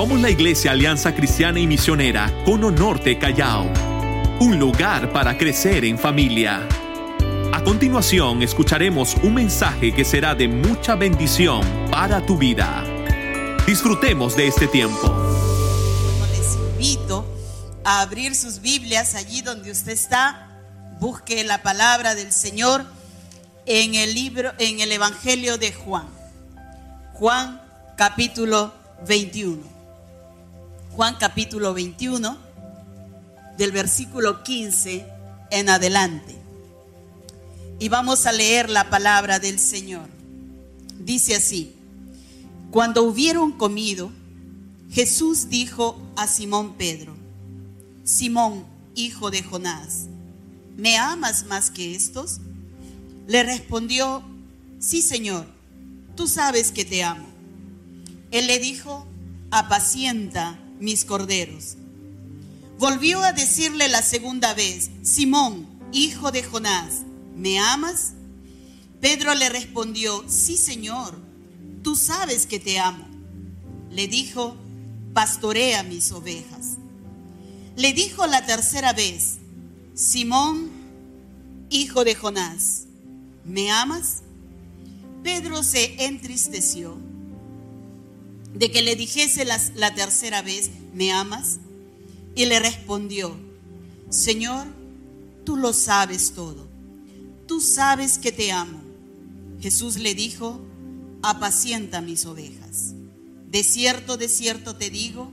Somos la Iglesia Alianza Cristiana y Misionera Cono Norte Callao, un lugar para crecer en familia. A continuación escucharemos un mensaje que será de mucha bendición para tu vida. Disfrutemos de este tiempo. Les invito a abrir sus Biblias allí donde usted está. Busque la palabra del Señor en el libro, en el Evangelio de Juan. Juan capítulo 21. Juan capítulo 21, del versículo 15 en adelante. Y vamos a leer la palabra del Señor. Dice así, cuando hubieron comido, Jesús dijo a Simón Pedro, Simón, hijo de Jonás, ¿me amas más que estos? Le respondió, sí, Señor, tú sabes que te amo. Él le dijo, apacienta mis corderos. Volvió a decirle la segunda vez, Simón, hijo de Jonás, ¿me amas? Pedro le respondió, sí, Señor, tú sabes que te amo. Le dijo, pastorea mis ovejas. Le dijo la tercera vez, Simón, hijo de Jonás, ¿me amas? Pedro se entristeció de que le dijese la, tercera vez, ¿me amas? Y le respondió, Señor, tú lo sabes todo, tú sabes que te amo. Jesús le dijo, apacienta mis ovejas. De cierto, de cierto te digo,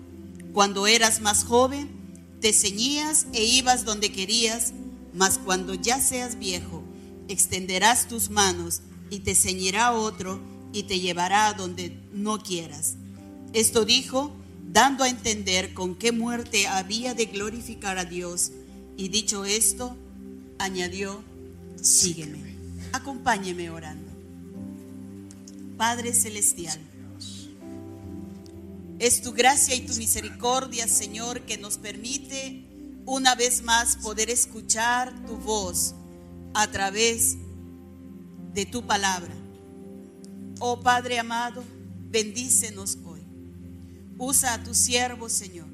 cuando eras más joven, te ceñías e ibas donde querías, mas cuando ya seas viejo, extenderás tus manos y te ceñirá otro y te llevará a donde no quieras. Esto dijo, dando a entender con qué muerte había de glorificar a Dios. Y dicho esto, añadió, sígueme. Acompáñeme orando. Padre Celestial, es tu gracia y tu misericordia, Señor, que nos permite una vez más poder escuchar tu voz a través de tu palabra. Oh Padre amado, bendícenos. Usa a tu siervo, Señor,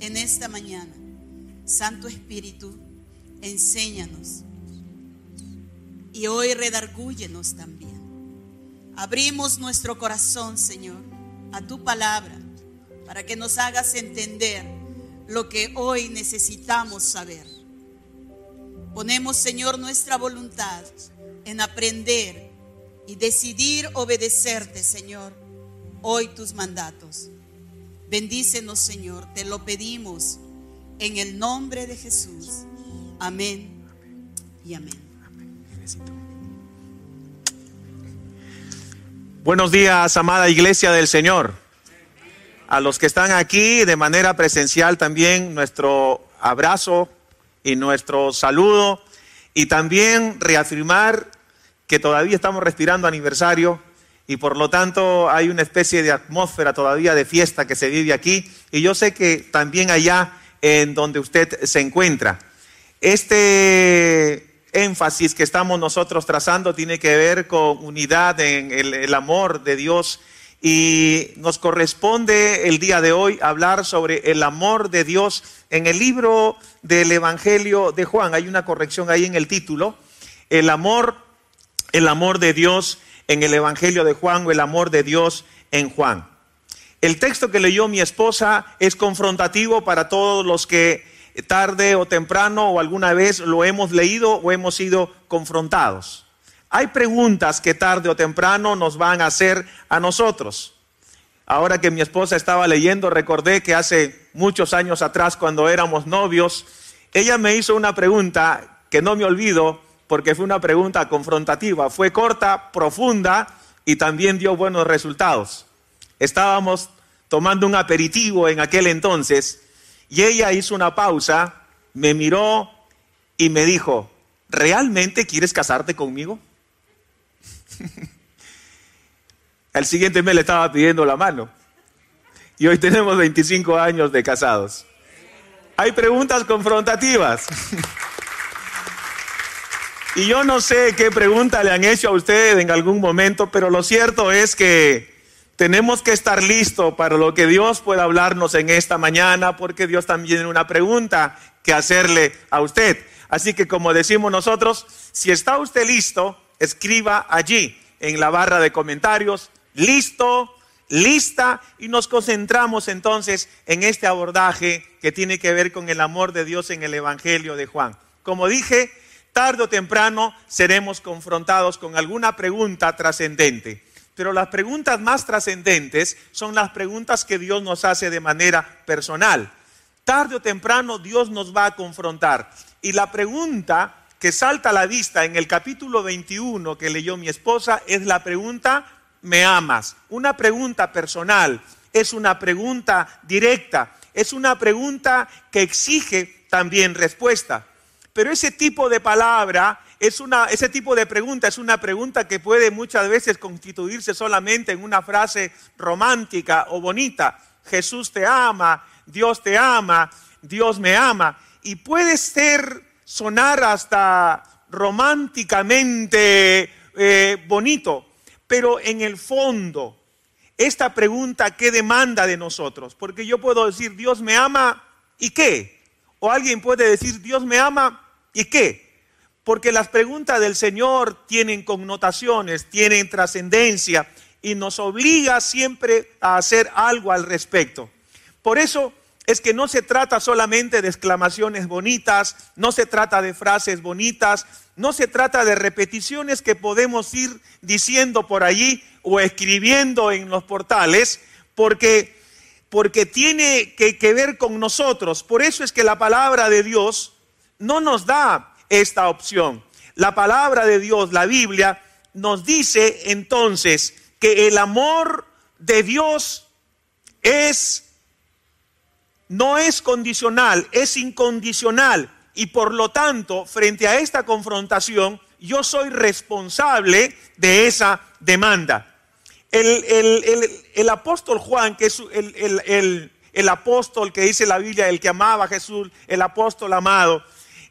en esta mañana. Santo Espíritu, enséñanos. Y hoy redargúyenos también. Abrimos nuestro corazón, Señor, a tu palabra, para que nos hagas entender lo que hoy necesitamos saber. Ponemos, Señor, nuestra voluntad en aprender y decidir obedecerte, Señor, hoy tus mandatos. Bendícenos, Señor, te lo pedimos en el nombre de Jesús. Amén y amén. Buenos días, amada iglesia del Señor. A los que están aquí de manera presencial también nuestro abrazo y nuestro saludo y también reafirmar que todavía estamos respirando aniversario y por lo tanto hay una especie de atmósfera todavía de fiesta que se vive aquí y yo sé que también allá en donde usted se encuentra. Este énfasis que estamos nosotros trazando tiene que ver con unidad en el, amor de Dios y nos corresponde el día de hoy hablar sobre el amor de Dios en el libro del Evangelio de Juan. Hay una corrección ahí en el título. El amor, el amor de Dios en el Evangelio de Juan o el amor de Dios en Juan. El texto que leyó mi esposa es confrontativo para todos los que tarde o temprano o alguna vez lo hemos leído o hemos sido confrontados. Hay preguntas que tarde o temprano nos van a hacer a nosotros. Ahora que mi esposa estaba leyendo, recordé que hace muchos años atrás, cuando éramos novios, ella me hizo una pregunta que no me olvido porque fue una pregunta confrontativa. Fue corta, profunda y también dio buenos resultados. Estábamos tomando un aperitivo en aquel entonces y ella hizo una pausa, me miró y me dijo, ¿realmente quieres casarte conmigo? Al siguiente mes le estaba pidiendo la mano. Y hoy tenemos 25 años de casados. Hay preguntas confrontativas. y yo no sé qué pregunta le han hecho a usted en algún momento, pero lo cierto es que Tenemos que estar listos para lo que Dios pueda hablarnos en esta mañana, porque Dios también tiene una pregunta que hacerle a usted. Así que como decimos nosotros, si está usted listo, escriba allí en la barra de comentarios, listo, lista, y nos concentramos entonces en este abordaje que tiene que ver con el amor de Dios en el Evangelio de Juan. Como dije, tarde o temprano seremos confrontados con alguna pregunta trascendente. Pero las preguntas más trascendentes son las preguntas que Dios nos hace de manera personal. Tarde o temprano Dios nos va a confrontar. Y la pregunta que salta a la vista en el capítulo 21 que leyó mi esposa es la pregunta, ¿me amas? Una pregunta personal, es una pregunta directa, es una pregunta que exige también respuesta. Pero ese tipo de palabra es una, ese tipo de pregunta es una pregunta que puede muchas veces constituirse solamente en una frase romántica o bonita. Jesús te ama, Dios te ama, Dios me ama. Y puede ser, sonar hasta románticamente eh, bonito, pero en el fondo, esta pregunta, ¿qué demanda de nosotros? Porque yo puedo decir, Dios me ama, ¿y qué? O alguien puede decir, Dios me ama, ¿y qué? porque las preguntas del Señor tienen connotaciones, tienen trascendencia y nos obliga siempre a hacer algo al respecto. Por eso es que no se trata solamente de exclamaciones bonitas, no se trata de frases bonitas, no se trata de repeticiones que podemos ir diciendo por allí o escribiendo en los portales, porque, porque tiene que, que ver con nosotros. Por eso es que la palabra de Dios no nos da esta opción. La palabra de Dios, la Biblia, nos dice entonces que el amor de Dios es no es condicional, es incondicional y por lo tanto, frente a esta confrontación, yo soy responsable de esa demanda. El, apóstol Juan, que es el, el apóstol que dice la Biblia, el que amaba a Jesús, el apóstol amado,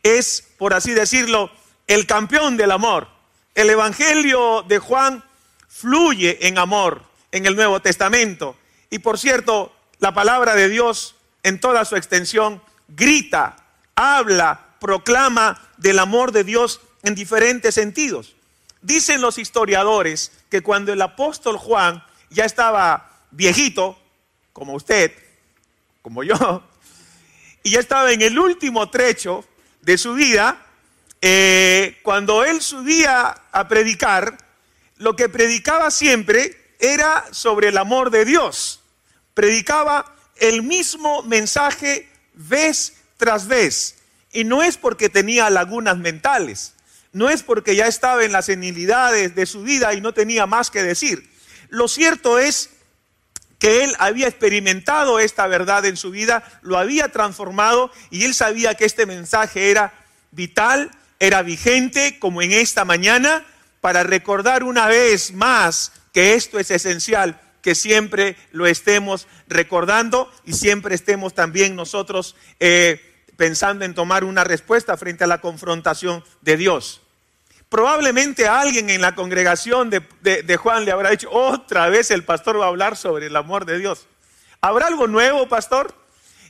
es, por así decirlo, el campeón del amor. El Evangelio de Juan fluye en amor en el Nuevo Testamento. Y por cierto, la palabra de Dios en toda su extensión grita, habla, proclama del amor de Dios en diferentes sentidos. Dicen los historiadores que cuando el apóstol Juan ya estaba viejito, como usted, como yo, y ya estaba en el último trecho de su vida, eh, cuando él subía a predicar, lo que predicaba siempre era sobre el amor de Dios. Predicaba el mismo mensaje vez tras vez. Y no es porque tenía lagunas mentales, no es porque ya estaba en las senilidades de su vida y no tenía más que decir. Lo cierto es que él había experimentado esta verdad en su vida, lo había transformado y él sabía que este mensaje era vital, era vigente, como en esta mañana, para recordar una vez más que esto es esencial, que siempre lo estemos recordando y siempre estemos también nosotros eh, pensando en tomar una respuesta frente a la confrontación de Dios. Probablemente alguien en la congregación de, Juan le habrá dicho, otra vez el pastor va a hablar sobre el amor de Dios. ¿Habrá algo nuevo, pastor?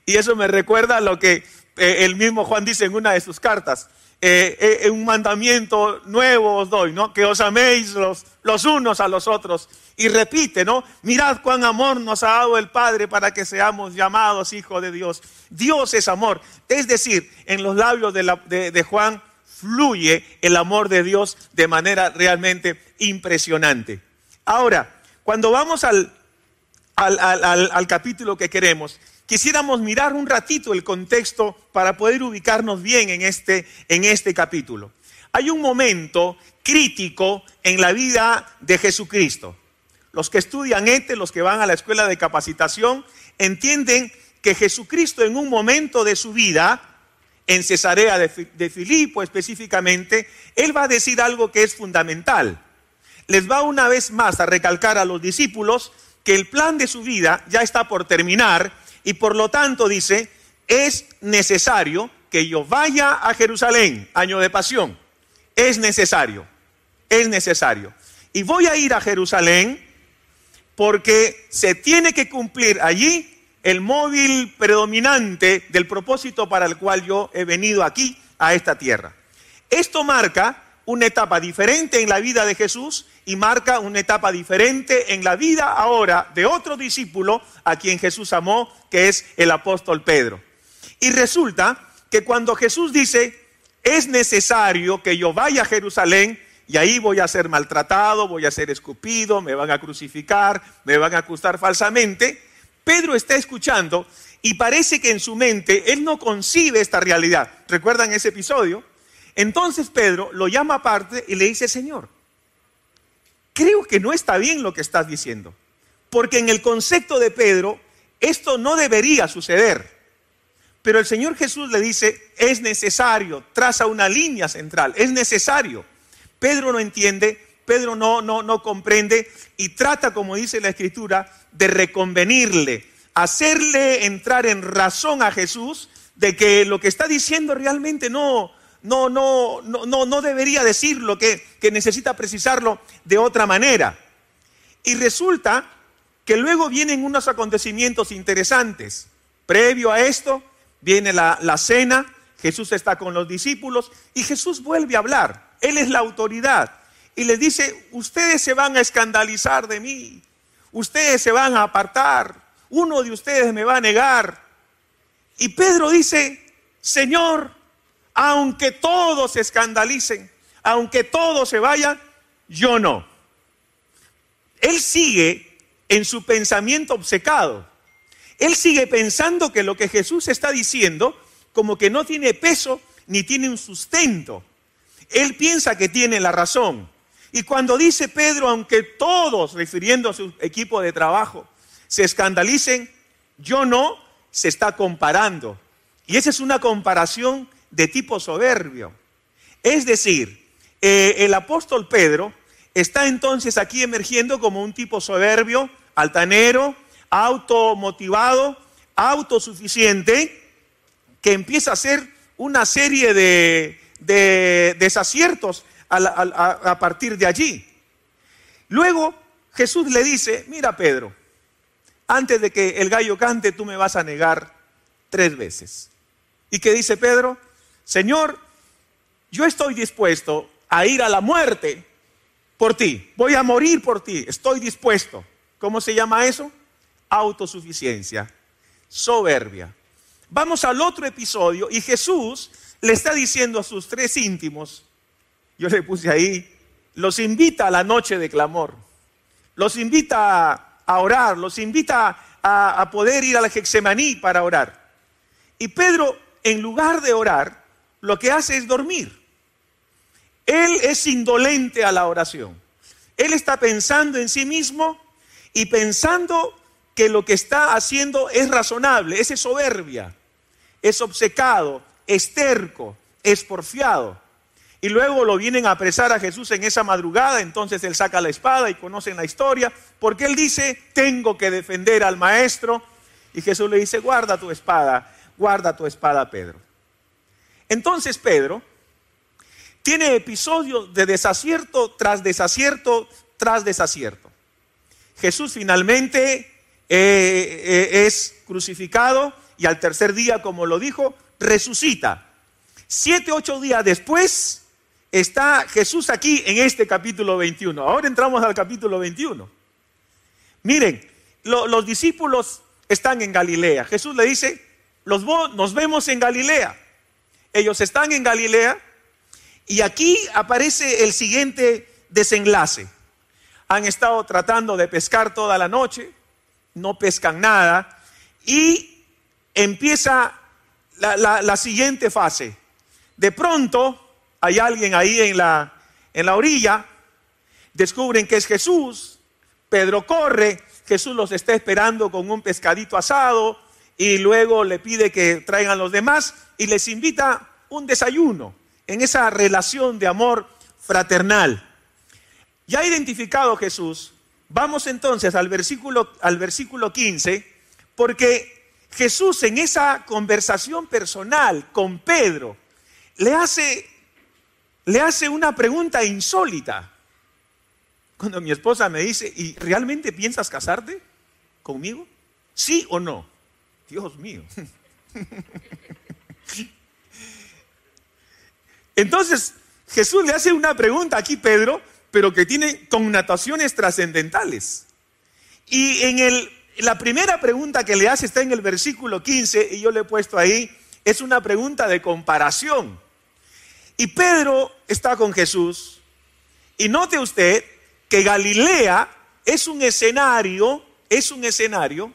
Y eso me recuerda a lo que eh, el mismo Juan dice en una de sus cartas. Eh, eh, un mandamiento nuevo os doy, ¿no? Que os améis los, los unos a los otros. Y repite, ¿no? Mirad cuán amor nos ha dado el Padre para que seamos llamados hijos de Dios. Dios es amor. Es decir, en los labios de, de Juan fluye el amor de Dios de manera realmente impresionante. Ahora, cuando vamos al, al, capítulo que queremos, quisiéramos mirar un ratito el contexto para poder ubicarnos bien en este, en este capítulo. Hay un momento crítico en la vida de Jesucristo. Los que estudian ETE, los que van a la escuela de capacitación, entienden que Jesucristo en un momento de su vida en Cesarea de, Filipo específicamente, él va a decir algo que es fundamental. Les va una vez más a recalcar a los discípulos que el plan de su vida ya está por terminar y por lo tanto dice, es necesario que yo vaya a Jerusalén, año de pasión. Es necesario, es necesario. Y voy a ir a Jerusalén porque se tiene que cumplir allí el móvil predominante del propósito para el cual yo he venido aquí a esta tierra. Esto marca una etapa diferente en la vida de Jesús y marca una etapa diferente en la vida ahora de otro discípulo a quien Jesús amó, que es el apóstol Pedro. Y resulta que cuando Jesús dice, es necesario que yo vaya a Jerusalén y ahí voy a ser maltratado, voy a ser escupido, me van a crucificar, me van a acusar falsamente, Pedro está escuchando y parece que en su mente él no concibe esta realidad. ¿Recuerdan ese episodio? Entonces Pedro lo llama aparte y le dice, Señor, creo que no está bien lo que estás diciendo, porque en el concepto de Pedro esto no debería suceder. Pero el Señor Jesús le dice, es necesario, traza una línea central, es necesario. Pedro no entiende, Pedro no, no, no comprende y trata, como dice la Escritura, de reconvenirle, hacerle entrar en razón a Jesús de que lo que está diciendo realmente no, no, no, no, no, debería decirlo, que, que necesita precisarlo de otra manera. Y resulta que luego vienen unos acontecimientos interesantes. Previo a esto viene la, la, cena, Jesús está con los discípulos y Jesús vuelve a hablar. Él es la autoridad. Y les dice, ustedes se van a escandalizar de mí, ustedes se van a apartar, uno de ustedes me va a negar. Y Pedro dice, Señor, aunque todos se escandalicen, aunque todos se vayan, yo no. Él sigue en su pensamiento obcecado. Él sigue pensando que lo que Jesús está diciendo como que no tiene peso ni tiene un sustento. Él piensa que tiene la razón. Y cuando dice Pedro, aunque todos, refiriendo a su equipo de trabajo, se escandalicen, yo no, se está comparando. Y esa es una comparación de tipo soberbio. Es decir, eh, el apóstol Pedro está entonces aquí emergiendo como un tipo soberbio, altanero, automotivado, autosuficiente, que empieza a hacer una serie de, desaciertos a partir de allí. Luego Jesús le dice, mira Pedro, antes de que el gallo cante tú me vas a negar tres veces. ¿Y qué dice Pedro? Señor, yo estoy dispuesto a ir a la muerte por ti. Voy a morir por ti. Estoy dispuesto. ¿Cómo se llama eso? Autosuficiencia, soberbia. Vamos al otro episodio y Jesús le está diciendo a sus tres íntimos, yo le puse ahí, los invita a la noche de clamor, los invita a orar, los invita a, poder ir a la Gexemaní para orar. Y Pedro, en lugar de orar, lo que hace es dormir. Él es indolente a la oración. Él está pensando en sí mismo y pensando que lo que está haciendo es razonable, es soberbia, es obcecado, es terco, es porfiado. Y luego lo vienen a apresar a Jesús en esa madrugada, entonces él saca la espada y conocen la historia, porque él dice, tengo que defender al maestro. Y Jesús le dice, guarda tu espada, guarda tu espada, Pedro. Entonces Pedro tiene episodios de desacierto tras desacierto tras desacierto. Jesús finalmente eh, eh, es crucificado y al tercer día, como lo dijo, resucita. Siete, ocho días después está Jesús aquí en este capítulo 21. Ahora entramos al capítulo 21. Miren, los discípulos están en Galilea. Jesús le dice, los, nos vemos en Galilea. Ellos están en Galilea y aquí aparece el siguiente desenlace. Han estado tratando de pescar toda la noche, no pescan nada y empieza la, siguiente fase. De pronto hay alguien ahí en la, en la orilla, descubren que es Jesús, Pedro corre, Jesús los está esperando con un pescadito asado y luego le pide que traigan los demás y les invita un desayuno en esa relación de amor fraternal. Ya identificado Jesús, vamos entonces al versículo, al versículo 15, porque Jesús en esa conversación personal con Pedro le hace, le hace una pregunta insólita. Cuando mi esposa me dice, ¿y realmente piensas casarte conmigo? ¿Sí o no? Dios mío. Entonces, Jesús le hace una pregunta aquí, Pedro, pero que tiene connotaciones trascendentales. Y en el, la primera pregunta que le hace está en el versículo 15, y yo le he puesto ahí, es una pregunta de comparación. Y Pedro está con Jesús, y note usted que Galilea es un escenario, es un escenario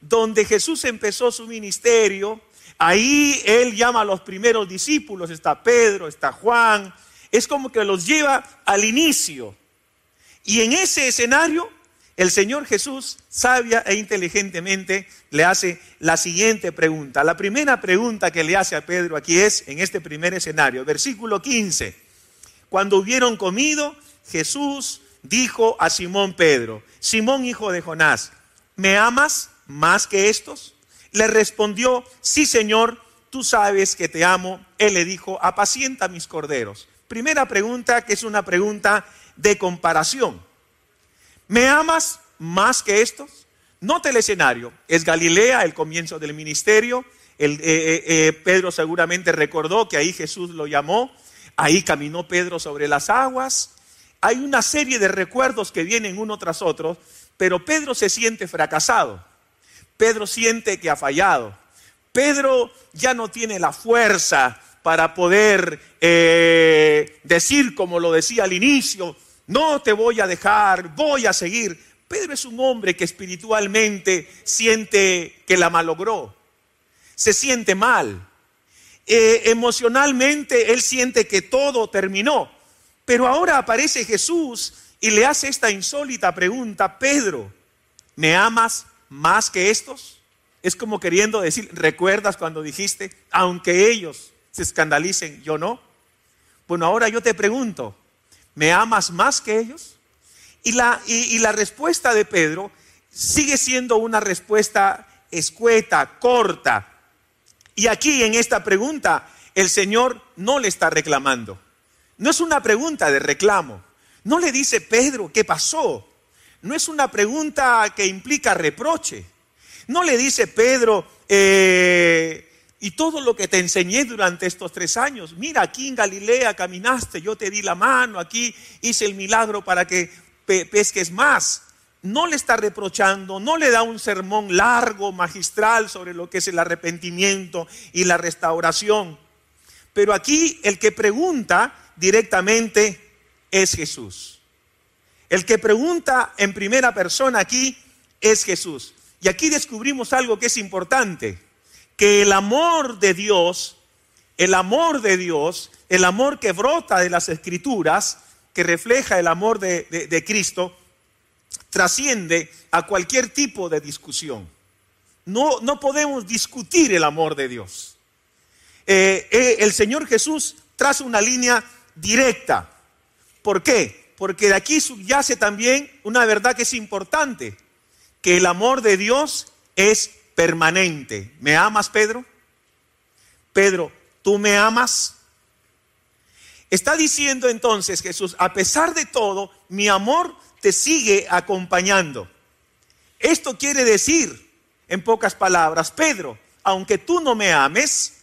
donde Jesús empezó su ministerio, ahí él llama a los primeros discípulos, está Pedro, está Juan, es como que los lleva al inicio. Y en ese escenario, el Señor Jesús, sabia e inteligentemente, le hace la siguiente pregunta. La primera pregunta que le hace a Pedro aquí es, en este primer escenario, versículo 15. Cuando hubieron comido, Jesús dijo a Simón Pedro, Simón hijo de Jonás, ¿me amas más que estos? Le respondió, sí Señor, tú sabes que te amo. Él le dijo, apacienta mis corderos. Primera pregunta que es una pregunta de comparación. ¿Me amas más que estos? Note el escenario. Es Galilea, el comienzo del ministerio. Eh, eh, eh, Pedro seguramente recordó que ahí Jesús lo llamó. Ahí caminó Pedro sobre las aguas. Hay una serie de recuerdos que vienen uno tras otro, pero Pedro se siente fracasado. Pedro siente que ha fallado. Pedro ya no tiene la fuerza para poder decir como lo decía al inicio, no te voy a dejar, voy a seguir. Pedro es un hombre que espiritualmente siente que la malogró, se siente mal. Eh, emocionalmente él siente que todo terminó. Pero ahora aparece Jesús y le hace esta insólita pregunta, Pedro, ¿me amas más que estos? Es como queriendo decir, ¿recuerdas cuando dijiste, aunque ellos se escandalicen, yo no? Bueno, ahora yo te pregunto, ¿me amas más que ellos? Y la, y, la respuesta de Pedro sigue siendo una respuesta escueta, corta. Y aquí en esta pregunta el Señor no le está reclamando. No es una pregunta de reclamo. No le dice Pedro, ¿qué pasó? No es una pregunta que implica reproche. No le dice Pedro, eh, y todo lo que te enseñé durante estos tres años, mira, aquí en Galilea caminaste, yo te di la mano, aquí hice el milagro para que pesques más. No le está reprochando, no le da un sermón largo, magistral sobre lo que es el arrepentimiento y la restauración. Pero aquí el que pregunta directamente es Jesús. El que pregunta en primera persona aquí es Jesús. Y aquí descubrimos algo que es importante que el amor de Dios, el amor de Dios, el amor que brota de las escrituras, que refleja el amor de, Cristo, trasciende a cualquier tipo de discusión. No, no podemos discutir el amor de Dios. Eh, eh, el Señor Jesús traza una línea directa. ¿Por qué? Porque de aquí subyace también una verdad que es importante, que el amor de Dios es permanente. ¿Me amas, Pedro? Pedro, ¿tú me amas? Está diciendo entonces Jesús, a pesar de todo, mi amor te sigue acompañando. Esto quiere decir, en pocas palabras, Pedro, aunque tú no me ames,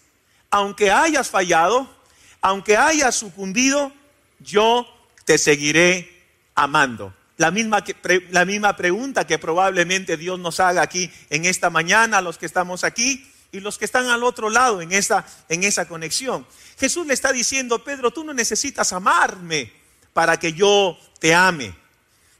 aunque hayas fallado, aunque hayas sucumbido, yo te seguiré amando. La misma, la misma pregunta que probablemente Dios nos haga aquí en esta mañana, los que estamos aquí y los que están al otro lado en esa, en esa conexión. Jesús le está diciendo, Pedro, tú no necesitas amarme para que yo te ame.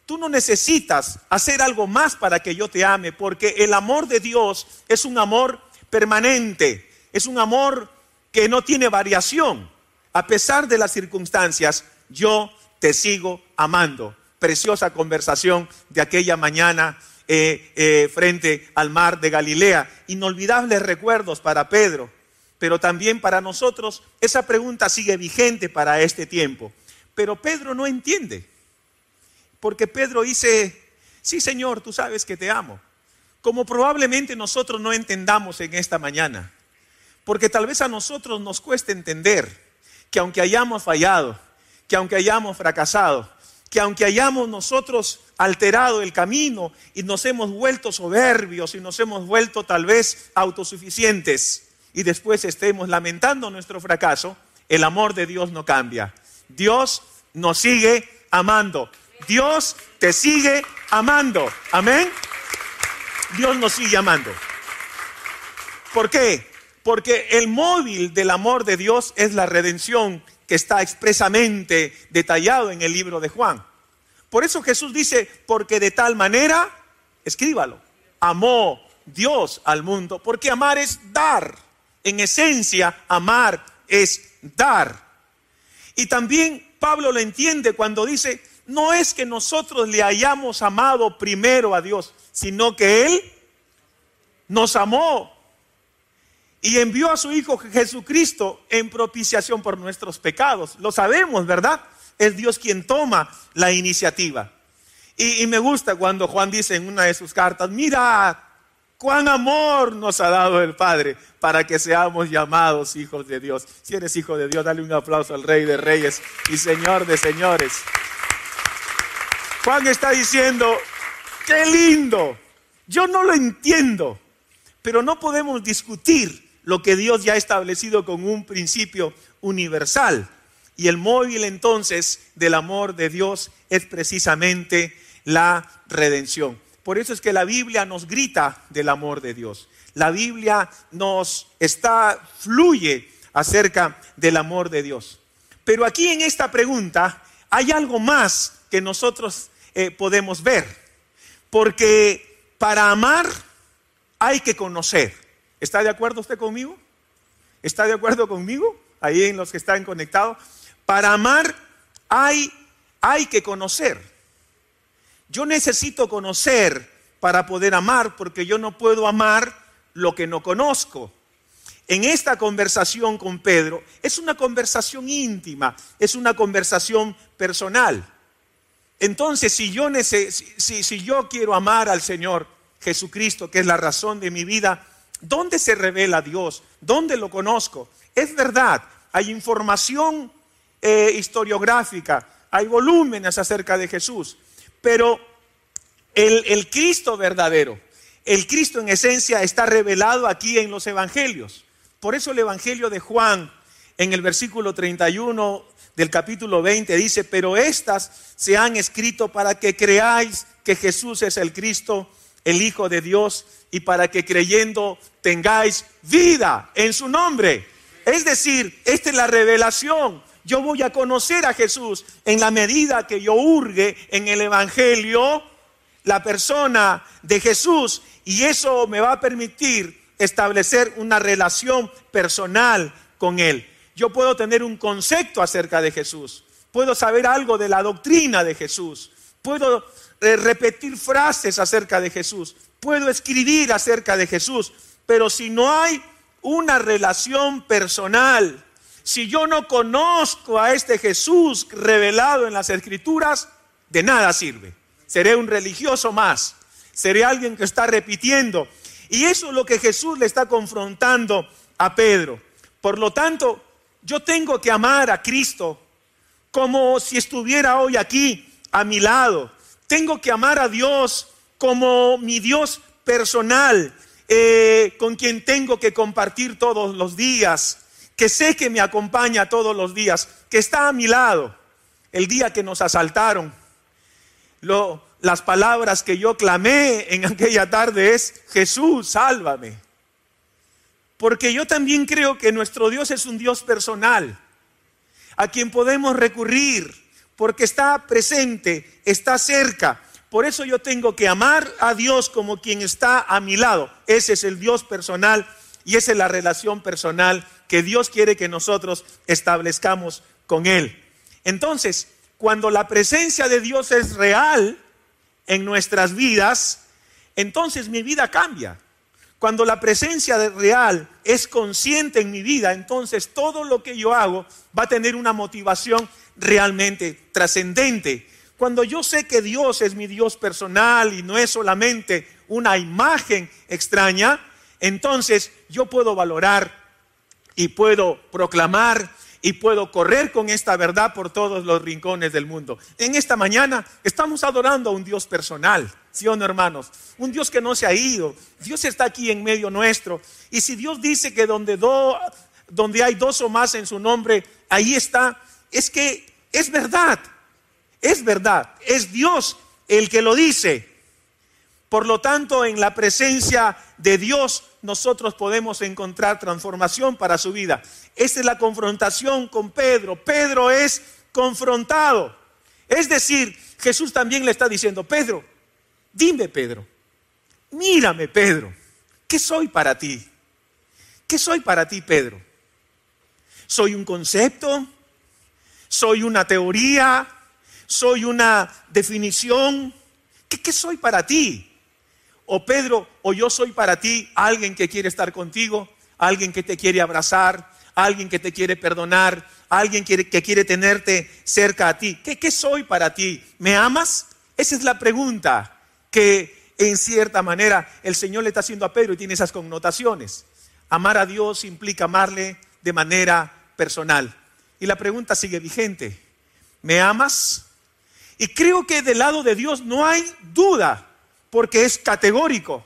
Tú no necesitas hacer algo más para que yo te ame, porque el amor de Dios es un amor permanente, es un amor que no tiene variación. A pesar de las circunstancias, yo te sigo amando preciosa conversación de aquella mañana eh, eh, frente al mar de Galilea. Inolvidables recuerdos para Pedro, pero también para nosotros esa pregunta sigue vigente para este tiempo. Pero Pedro no entiende, porque Pedro dice, sí Señor, tú sabes que te amo, como probablemente nosotros no entendamos en esta mañana, porque tal vez a nosotros nos cueste entender que aunque hayamos fallado, que aunque hayamos fracasado, que aunque hayamos nosotros alterado el camino y nos hemos vuelto soberbios y nos hemos vuelto tal vez autosuficientes y después estemos lamentando nuestro fracaso, el amor de Dios no cambia. Dios nos sigue amando. Dios te sigue amando. Amén. Dios nos sigue amando. ¿Por qué? Porque el móvil del amor de Dios es la redención que está expresamente detallado en el libro de Juan. Por eso Jesús dice, porque de tal manera, escríbalo, amó Dios al mundo, porque amar es dar. En esencia, amar es dar. Y también Pablo lo entiende cuando dice, no es que nosotros le hayamos amado primero a Dios, sino que Él nos amó y envió a su Hijo Jesucristo en propiciación por nuestros pecados. Lo sabemos, ¿verdad? Es Dios quien toma la iniciativa. Y, me gusta cuando Juan dice en una de sus cartas, mira cuán amor nos ha dado el Padre para que seamos llamados hijos de Dios. Si eres hijo de Dios, dale un aplauso al Rey de Reyes y Señor de Señores. Juan está diciendo, qué lindo. Yo no lo entiendo, pero no podemos discutir lo que Dios ya ha establecido con un principio universal. Y el móvil entonces del amor de Dios es precisamente la redención. Por eso es que la Biblia nos grita del amor de Dios. La Biblia nos está, fluye acerca del amor de Dios. Pero aquí en esta pregunta hay algo más que nosotros eh, podemos ver. Porque para amar hay que conocer. ¿Está de acuerdo usted conmigo? ¿Está de acuerdo conmigo? Ahí en los que están conectados. Para amar hay, hay que conocer. Yo necesito conocer para poder amar porque yo no puedo amar lo que no conozco. En esta conversación con Pedro es una conversación íntima, es una conversación personal. Entonces, si yo, si, si yo quiero amar al Señor Jesucristo, que es la razón de mi vida, ¿Dónde se revela Dios? ¿Dónde lo conozco? Es verdad, hay información eh, historiográfica, hay volúmenes acerca de Jesús, pero el, el Cristo verdadero, el Cristo en esencia está revelado aquí en los evangelios. Por eso el Evangelio de Juan en el versículo 31 del capítulo 20 dice, pero estas se han escrito para que creáis que Jesús es el Cristo, el Hijo de Dios, y para que creyendo tengáis vida en su nombre. Es decir, esta es la revelación. Yo voy a conocer a Jesús en la medida que yo hurgue en el Evangelio la persona de Jesús y eso me va a permitir establecer una relación personal con Él. Yo puedo tener un concepto acerca de Jesús, puedo saber algo de la doctrina de Jesús, puedo eh, repetir frases acerca de Jesús, puedo escribir acerca de Jesús, pero si no hay una relación personal, si yo no conozco a este Jesús revelado en las escrituras, de nada sirve. Seré un religioso más, seré alguien que está repitiendo. Y eso es lo que Jesús le está confrontando a Pedro. Por lo tanto, yo tengo que amar a Cristo como si estuviera hoy aquí a mi lado. Tengo que amar a Dios como mi Dios personal, eh, con quien tengo que compartir todos los días, que sé que me acompaña todos los días, que está a mi lado. El día que nos asaltaron, las palabras que yo clamé en aquella tarde es, Jesús, sálvame. Porque yo también creo que nuestro Dios es un Dios personal, a quien podemos recurrir, porque está presente, está cerca, por eso yo tengo que amar a Dios como quien está a mi lado. Ese es el Dios personal y esa es la relación personal que Dios quiere que nosotros establezcamos con Él. Entonces, cuando la presencia de Dios es real en nuestras vidas, entonces mi vida cambia. Cuando la presencia real es consciente en mi vida, entonces todo lo que yo hago va a tener una motivación realmente trascendente cuando yo sé que Dios es mi Dios personal y no es solamente una imagen extraña, entonces yo puedo valorar y puedo proclamar y puedo correr con esta verdad por todos los rincones del mundo. En esta mañana estamos adorando a un Dios personal, ¿sí o no, hermanos? Un Dios que no se ha ido. Dios está aquí en medio nuestro. Y si Dios dice que donde, donde hay dos o más en su nombre, ahí está, es que es verdad. Es verdad. Es Dios el que lo dice. Por lo tanto, en la presencia de Dios nosotros podemos encontrar transformación para su vida. Esa es la confrontación con Pedro. Pedro es confrontado. Es decir, Jesús también le está diciendo, Pedro, dime Pedro, mírame Pedro, ¿qué soy para ti? ¿Qué soy para ti Pedro? ¿Soy un concepto? ¿Soy una teoría? ¿Soy una definición? ¿Qué, qué soy para ti? O Pedro, o yo soy para ti alguien que quiere estar contigo, alguien que te quiere abrazar, alguien que te quiere perdonar, alguien que, quiere tenerte cerca a ti. ¿Qué, ¿Qué soy para ti? ¿Me amas? Esa es la pregunta que en cierta manera el Señor le está haciendo a Pedro y tiene esas connotaciones. Amar a Dios implica amarle de manera personal. Y la pregunta sigue vigente. ¿Me amas? Y creo que del lado de Dios no hay duda porque es categórico,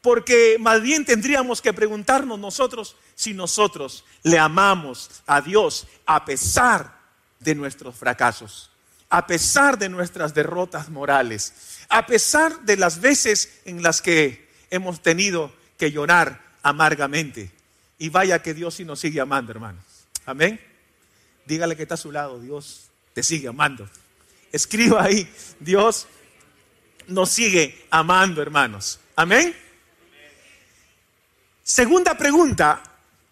porque más bien tendríamos que preguntarnos nosotros si nosotros le amamos a Dios a pesar de nuestros fracasos, a pesar de nuestras derrotas morales, a pesar de las veces en las que hemos tenido que llorar amargamente. Y vaya que Dios sí nos sigue amando, hermanos. Amén. Dígale que está a su lado, Dios te sigue amando. Escriba ahí, Dios nos sigue amando, hermanos. Amén. Segunda pregunta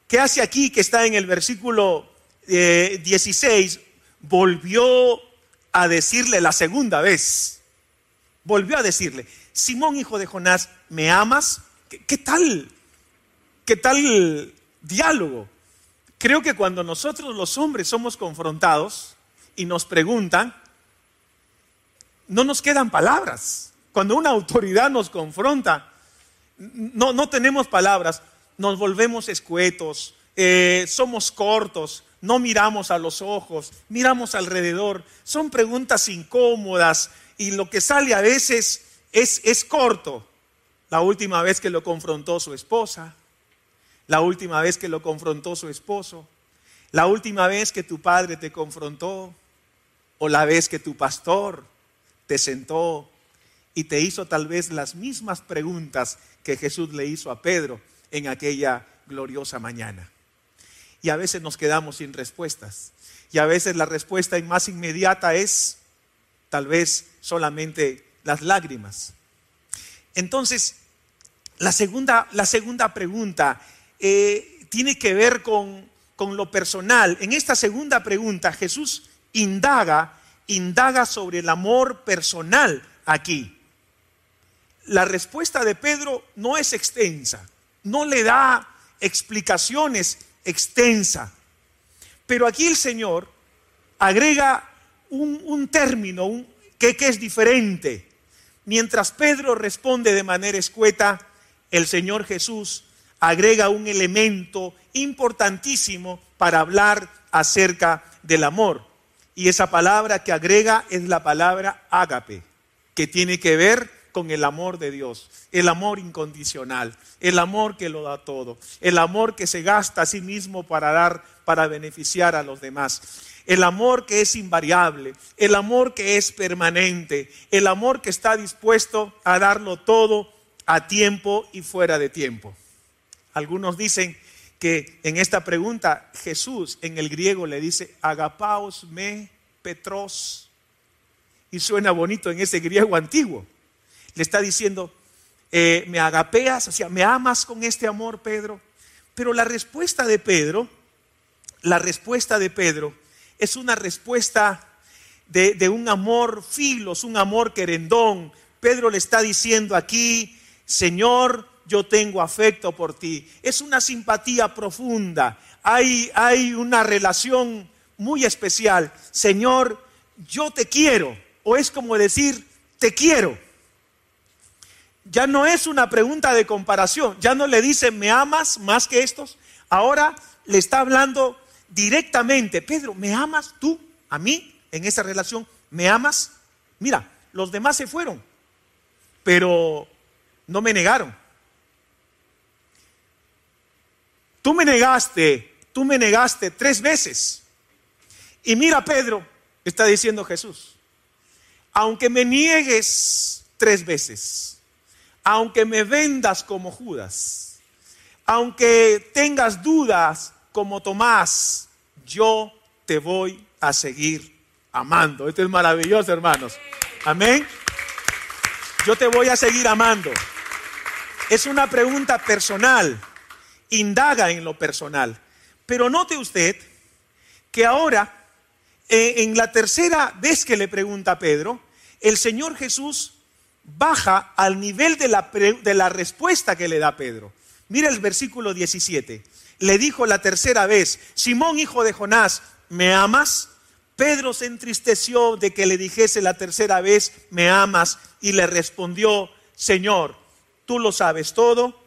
que hace aquí, que está en el versículo 16, eh, volvió a decirle la segunda vez. Volvió a decirle, Simón, hijo de Jonás, ¿me amas? ¿Qué, tal? ¿Qué tal diálogo? Creo que cuando nosotros los hombres somos confrontados y nos preguntan, no nos quedan palabras. Cuando una autoridad nos confronta, no, no tenemos palabras, nos volvemos escuetos, eh, somos cortos, no miramos a los ojos, miramos alrededor. Son preguntas incómodas y lo que sale a veces es, es corto. La última vez que lo confrontó su esposa, la última vez que lo confrontó su esposo, la última vez que tu padre te confrontó, o la vez que tu pastor te sentó y te hizo tal vez las mismas preguntas que Jesús le hizo a Pedro en aquella gloriosa mañana. Y a veces nos quedamos sin respuestas. Y a veces la respuesta más inmediata es tal vez solamente las lágrimas. Entonces, la segunda, la segunda pregunta eh, tiene que ver con, con lo personal. En esta segunda pregunta Jesús indaga indaga sobre el amor personal aquí. La respuesta de Pedro no es extensa, no le da explicaciones extensa. Pero aquí el Señor agrega un, término que, que es diferente. Mientras Pedro responde de manera escueta, el Señor Jesús agrega un elemento importantísimo para hablar acerca del amor. Y esa palabra que agrega es la palabra ágape, que tiene que ver con el amor de Dios, el amor incondicional, el amor que lo da todo, el amor que se gasta a sí mismo para dar, para beneficiar a los demás, el amor que es invariable, el amor que es permanente, el amor que está dispuesto a darlo todo a tiempo y fuera de tiempo. Algunos dicen que en esta pregunta Jesús en el griego le dice agapaos me petros y suena bonito en ese griego antiguo. Le está diciendo, eh, me agapeas, o sea, me amas con este amor, Pedro. Pero la respuesta de Pedro, la respuesta de Pedro es una respuesta de, de un amor filos, un amor querendón. Pedro le está diciendo aquí, Señor, yo tengo afecto por ti. Es una simpatía profunda. Hay, hay una relación muy especial. Señor, yo te quiero. O es como decir, te quiero. Ya no es una pregunta de comparación. Ya no le dice, ¿me amas más que estos? Ahora le está hablando directamente, Pedro, ¿me amas tú a mí en esa relación? ¿Me amas? Mira, los demás se fueron, pero no me negaron. Tú me negaste, tú me negaste tres veces. Y mira, Pedro, está diciendo Jesús, aunque me niegues tres veces, aunque me vendas como Judas, aunque tengas dudas como Tomás, yo te voy a seguir amando. Esto es maravilloso, hermanos. Amén. Yo te voy a seguir amando. Es una pregunta personal. Indaga en lo personal. Pero note usted que ahora, eh, en la tercera vez que le pregunta a Pedro, el Señor Jesús baja al nivel de la, de la respuesta que le da Pedro. Mira el versículo 17. Le dijo la tercera vez, Simón hijo de Jonás, ¿me amas? Pedro se entristeció de que le dijese la tercera vez, ¿me amas? Y le respondió, Señor, tú lo sabes todo,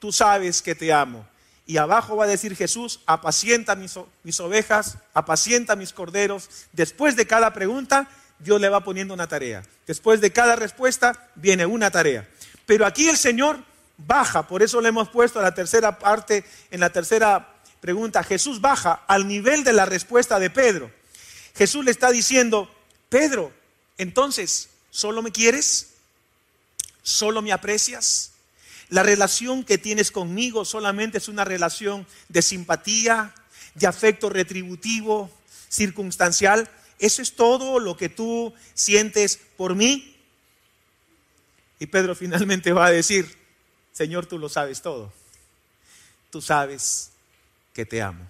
tú sabes que te amo. Y abajo va a decir Jesús, apacienta mis, ovejas, apacienta mis corderos. Después de cada pregunta, Dios le va poniendo una tarea. Después de cada respuesta, viene una tarea. Pero aquí el Señor baja, por eso le hemos puesto la tercera parte, en la tercera pregunta, Jesús baja al nivel de la respuesta de Pedro. Jesús le está diciendo, Pedro, entonces, ¿solo me quieres? ¿Solo me aprecias? La relación que tienes conmigo solamente es una relación de simpatía, de afecto retributivo, circunstancial. ¿Eso es todo lo que tú sientes por mí? Y Pedro finalmente va a decir, Señor, tú lo sabes todo. Tú sabes que te amo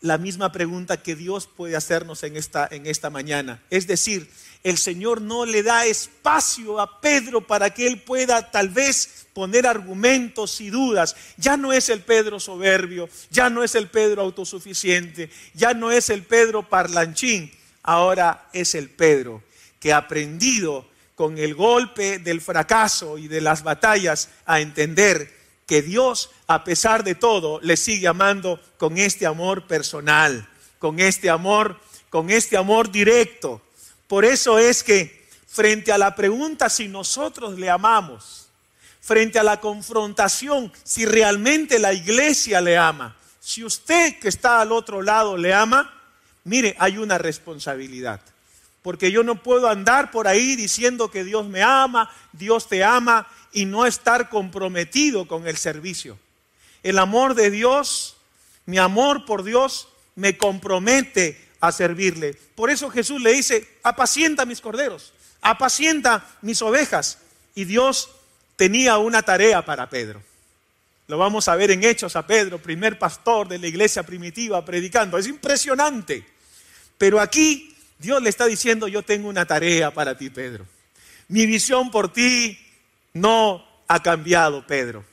la misma pregunta que Dios puede hacernos en esta, en esta mañana. Es decir, el Señor no le da espacio a Pedro para que él pueda tal vez poner argumentos y dudas. Ya no es el Pedro soberbio, ya no es el Pedro autosuficiente, ya no es el Pedro parlanchín, ahora es el Pedro que ha aprendido con el golpe del fracaso y de las batallas a entender que Dios, a pesar de todo, le sigue amando con este amor personal, con este amor, con este amor directo. Por eso es que frente a la pregunta si nosotros le amamos, frente a la confrontación si realmente la iglesia le ama, si usted que está al otro lado le ama, mire, hay una responsabilidad. Porque yo no puedo andar por ahí diciendo que Dios me ama, Dios te ama y no estar comprometido con el servicio. El amor de Dios, mi amor por Dios, me compromete a servirle. Por eso Jesús le dice, apacienta mis corderos, apacienta mis ovejas. Y Dios tenía una tarea para Pedro. Lo vamos a ver en Hechos a Pedro, primer pastor de la iglesia primitiva, predicando. Es impresionante. Pero aquí Dios le está diciendo, yo tengo una tarea para ti, Pedro. Mi visión por ti no ha cambiado, Pedro.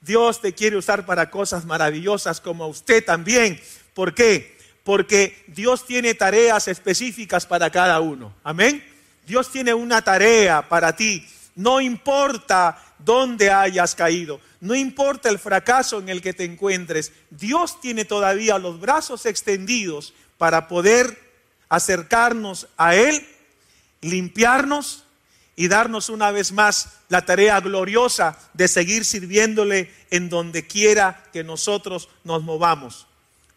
Dios te quiere usar para cosas maravillosas como usted también. ¿Por qué? Porque Dios tiene tareas específicas para cada uno. Amén. Dios tiene una tarea para ti. No importa dónde hayas caído, no importa el fracaso en el que te encuentres, Dios tiene todavía los brazos extendidos para poder acercarnos a Él, limpiarnos y darnos una vez más la tarea gloriosa de seguir sirviéndole en donde quiera que nosotros nos movamos.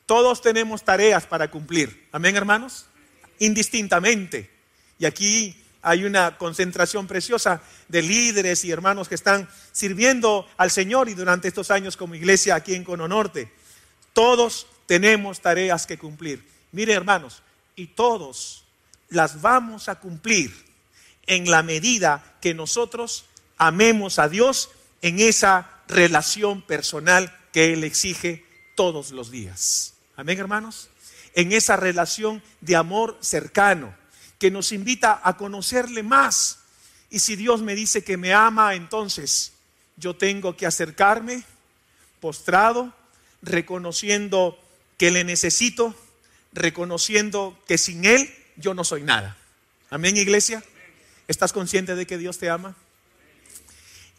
Todos tenemos tareas para cumplir. Amén, hermanos. Indistintamente. Y aquí hay una concentración preciosa de líderes y hermanos que están sirviendo al Señor y durante estos años como iglesia aquí en Cono Norte. Todos tenemos tareas que cumplir. Mire, hermanos, y todos las vamos a cumplir en la medida que nosotros amemos a Dios en esa relación personal que Él exige todos los días. Amén, hermanos. En esa relación de amor cercano que nos invita a conocerle más. Y si Dios me dice que me ama, entonces yo tengo que acercarme postrado, reconociendo que le necesito, reconociendo que sin Él yo no soy nada. Amén, iglesia. ¿Estás consciente de que Dios te ama?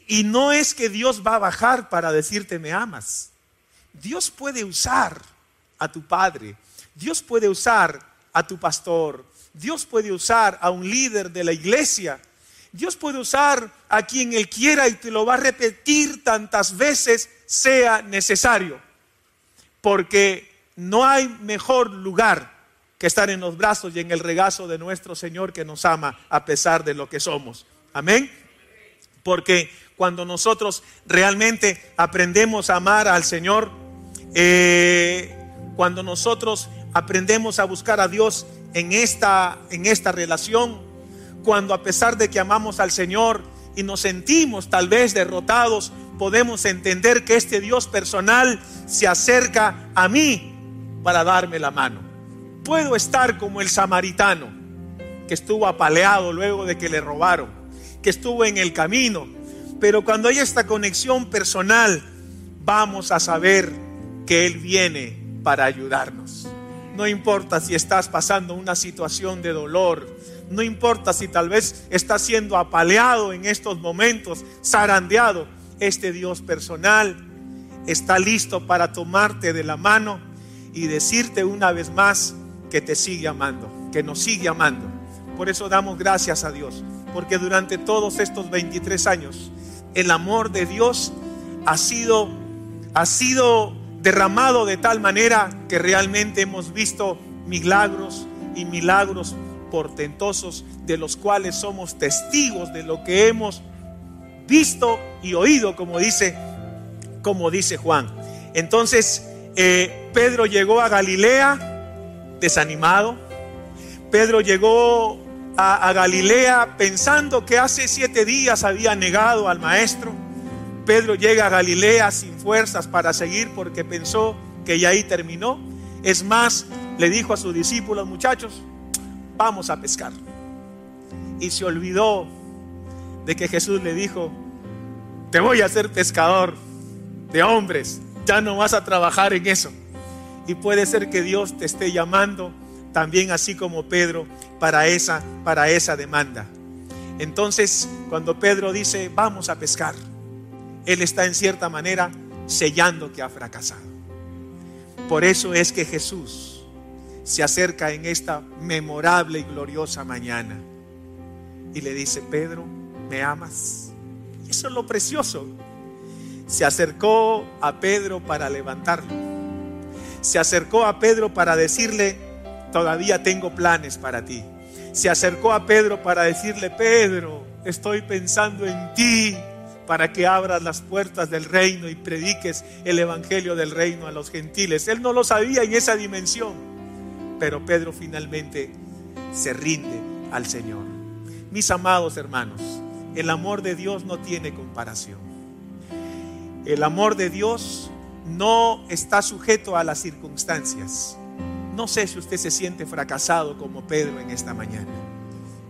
Y no es que Dios va a bajar para decirte me amas. Dios puede usar a tu padre. Dios puede usar a tu pastor, Dios puede usar a un líder de la iglesia, Dios puede usar a quien Él quiera y te lo va a repetir tantas veces sea necesario, porque no hay mejor lugar que estar en los brazos y en el regazo de nuestro Señor que nos ama a pesar de lo que somos. Amén. Porque cuando nosotros realmente aprendemos a amar al Señor, eh, cuando nosotros aprendemos a buscar a Dios en esta, en esta relación, cuando a pesar de que amamos al Señor y nos sentimos tal vez derrotados, podemos entender que este Dios personal se acerca a mí para darme la mano. Puedo estar como el samaritano que estuvo apaleado luego de que le robaron, que estuvo en el camino, pero cuando hay esta conexión personal, vamos a saber que Él viene para ayudarnos. No importa si estás pasando una situación de dolor, no importa si tal vez estás siendo apaleado en estos momentos, zarandeado, este Dios personal está listo para tomarte de la mano y decirte una vez más que te sigue amando, que nos sigue amando. Por eso damos gracias a Dios, porque durante todos estos 23 años el amor de Dios ha sido ha sido derramado de tal manera que realmente hemos visto milagros y milagros portentosos de los cuales somos testigos de lo que hemos visto y oído, como dice, como dice Juan. Entonces, eh, Pedro llegó a Galilea desanimado. Pedro llegó a, Galilea pensando que hace siete días había negado al maestro. Pedro llega a Galilea sin fuerzas para seguir porque pensó que ya ahí terminó. Es más, le dijo a sus discípulos, muchachos, vamos a pescar. Y se olvidó de que Jesús le dijo, te voy a hacer pescador de hombres, ya no vas a trabajar en eso. Y puede ser que Dios te esté llamando también así como Pedro para esa para esa demanda. Entonces, cuando Pedro dice, "Vamos a pescar", él está en cierta manera sellando que ha fracasado. Por eso es que Jesús se acerca en esta memorable y gloriosa mañana y le dice, Pedro, ¿me amas? Y eso es lo precioso. Se acercó a Pedro para levantarlo. Se acercó a Pedro para decirle, todavía tengo planes para ti. Se acercó a Pedro para decirle, Pedro, estoy pensando en ti para que abras las puertas del reino y prediques el evangelio del reino a los gentiles. Él no lo sabía en esa dimensión, pero Pedro finalmente se rinde al Señor. Mis amados hermanos, el amor de Dios no tiene comparación. El amor de Dios no está sujeto a las circunstancias. No sé si usted se siente fracasado como Pedro en esta mañana.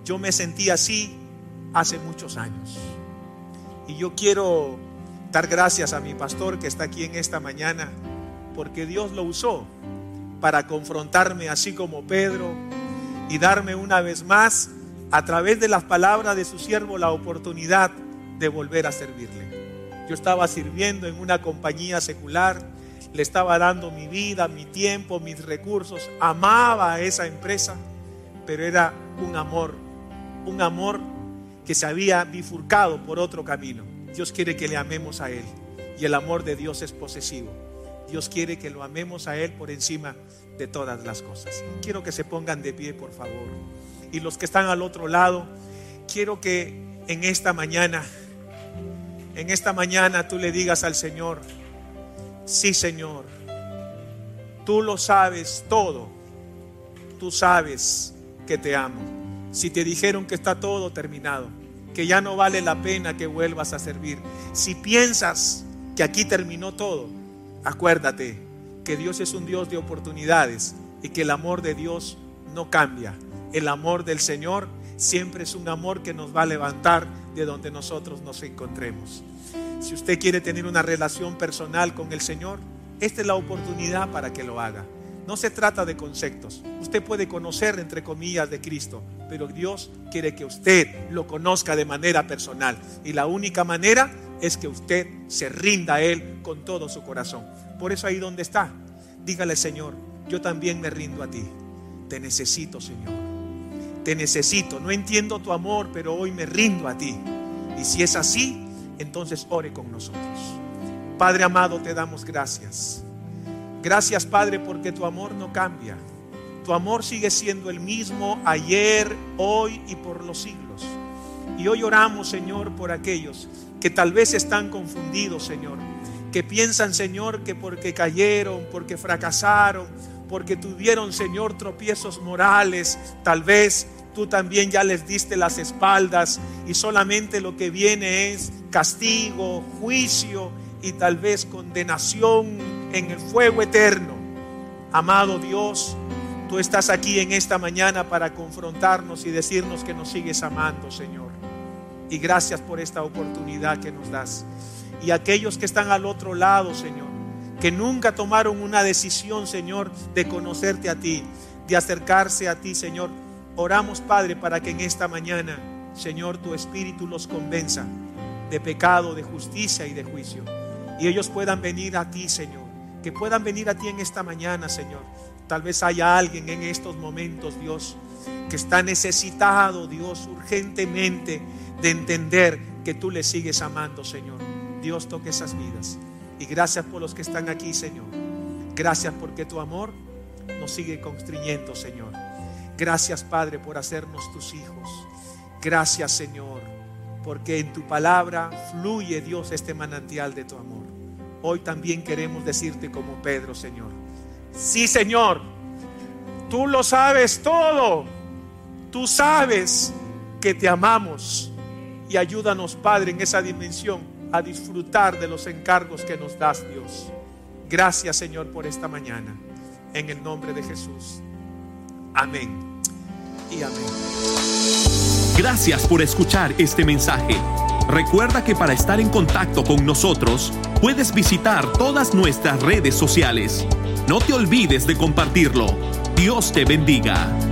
Yo me sentí así hace muchos años. Y yo quiero dar gracias a mi pastor que está aquí en esta mañana, porque Dios lo usó para confrontarme así como Pedro y darme una vez más, a través de las palabras de su siervo, la oportunidad de volver a servirle. Yo estaba sirviendo en una compañía secular, le estaba dando mi vida, mi tiempo, mis recursos, amaba a esa empresa, pero era un amor, un amor que se había bifurcado por otro camino. Dios quiere que le amemos a Él y el amor de Dios es posesivo. Dios quiere que lo amemos a Él por encima de todas las cosas. Quiero que se pongan de pie, por favor. Y los que están al otro lado, quiero que en esta mañana, en esta mañana tú le digas al Señor, sí Señor, tú lo sabes todo, tú sabes que te amo. Si te dijeron que está todo terminado, que ya no vale la pena que vuelvas a servir, si piensas que aquí terminó todo, acuérdate que Dios es un Dios de oportunidades y que el amor de Dios no cambia. El amor del Señor siempre es un amor que nos va a levantar de donde nosotros nos encontremos. Si usted quiere tener una relación personal con el Señor, esta es la oportunidad para que lo haga. No se trata de conceptos. Usted puede conocer, entre comillas, de Cristo, pero Dios quiere que usted lo conozca de manera personal. Y la única manera es que usted se rinda a Él con todo su corazón. Por eso ahí donde está, dígale, Señor, yo también me rindo a ti. Te necesito, Señor. Te necesito. No entiendo tu amor, pero hoy me rindo a ti. Y si es así, entonces ore con nosotros. Padre amado, te damos gracias. Gracias, Padre, porque tu amor no cambia. Tu amor sigue siendo el mismo ayer, hoy y por los siglos. Y hoy oramos, Señor, por aquellos que tal vez están confundidos, Señor. Que piensan, Señor, que porque cayeron, porque fracasaron, porque tuvieron, Señor, tropiezos morales, tal vez tú también ya les diste las espaldas y solamente lo que viene es castigo, juicio y tal vez condenación en el fuego eterno. Amado Dios, tú estás aquí en esta mañana para confrontarnos y decirnos que nos sigues amando, Señor. Y gracias por esta oportunidad que nos das. Y aquellos que están al otro lado, Señor, que nunca tomaron una decisión, Señor, de conocerte a ti, de acercarse a ti, Señor. Oramos, Padre, para que en esta mañana, Señor, tu Espíritu los convenza de pecado, de justicia y de juicio. Y ellos puedan venir a ti, Señor. Que puedan venir a ti en esta mañana, Señor. Tal vez haya alguien en estos momentos, Dios, que está necesitado, Dios, urgentemente de entender que tú le sigues amando, Señor. Dios toque esas vidas. Y gracias por los que están aquí, Señor. Gracias porque tu amor nos sigue constriñendo, Señor. Gracias, Padre, por hacernos tus hijos. Gracias, Señor, porque en tu palabra fluye, Dios, este manantial de tu amor. Hoy también queremos decirte como Pedro, Señor. Sí, Señor, tú lo sabes todo. Tú sabes que te amamos. Y ayúdanos, Padre, en esa dimensión a disfrutar de los encargos que nos das, Dios. Gracias, Señor, por esta mañana. En el nombre de Jesús. Amén. Gracias por escuchar este mensaje. Recuerda que para estar en contacto con nosotros, puedes visitar todas nuestras redes sociales. No te olvides de compartirlo. Dios te bendiga.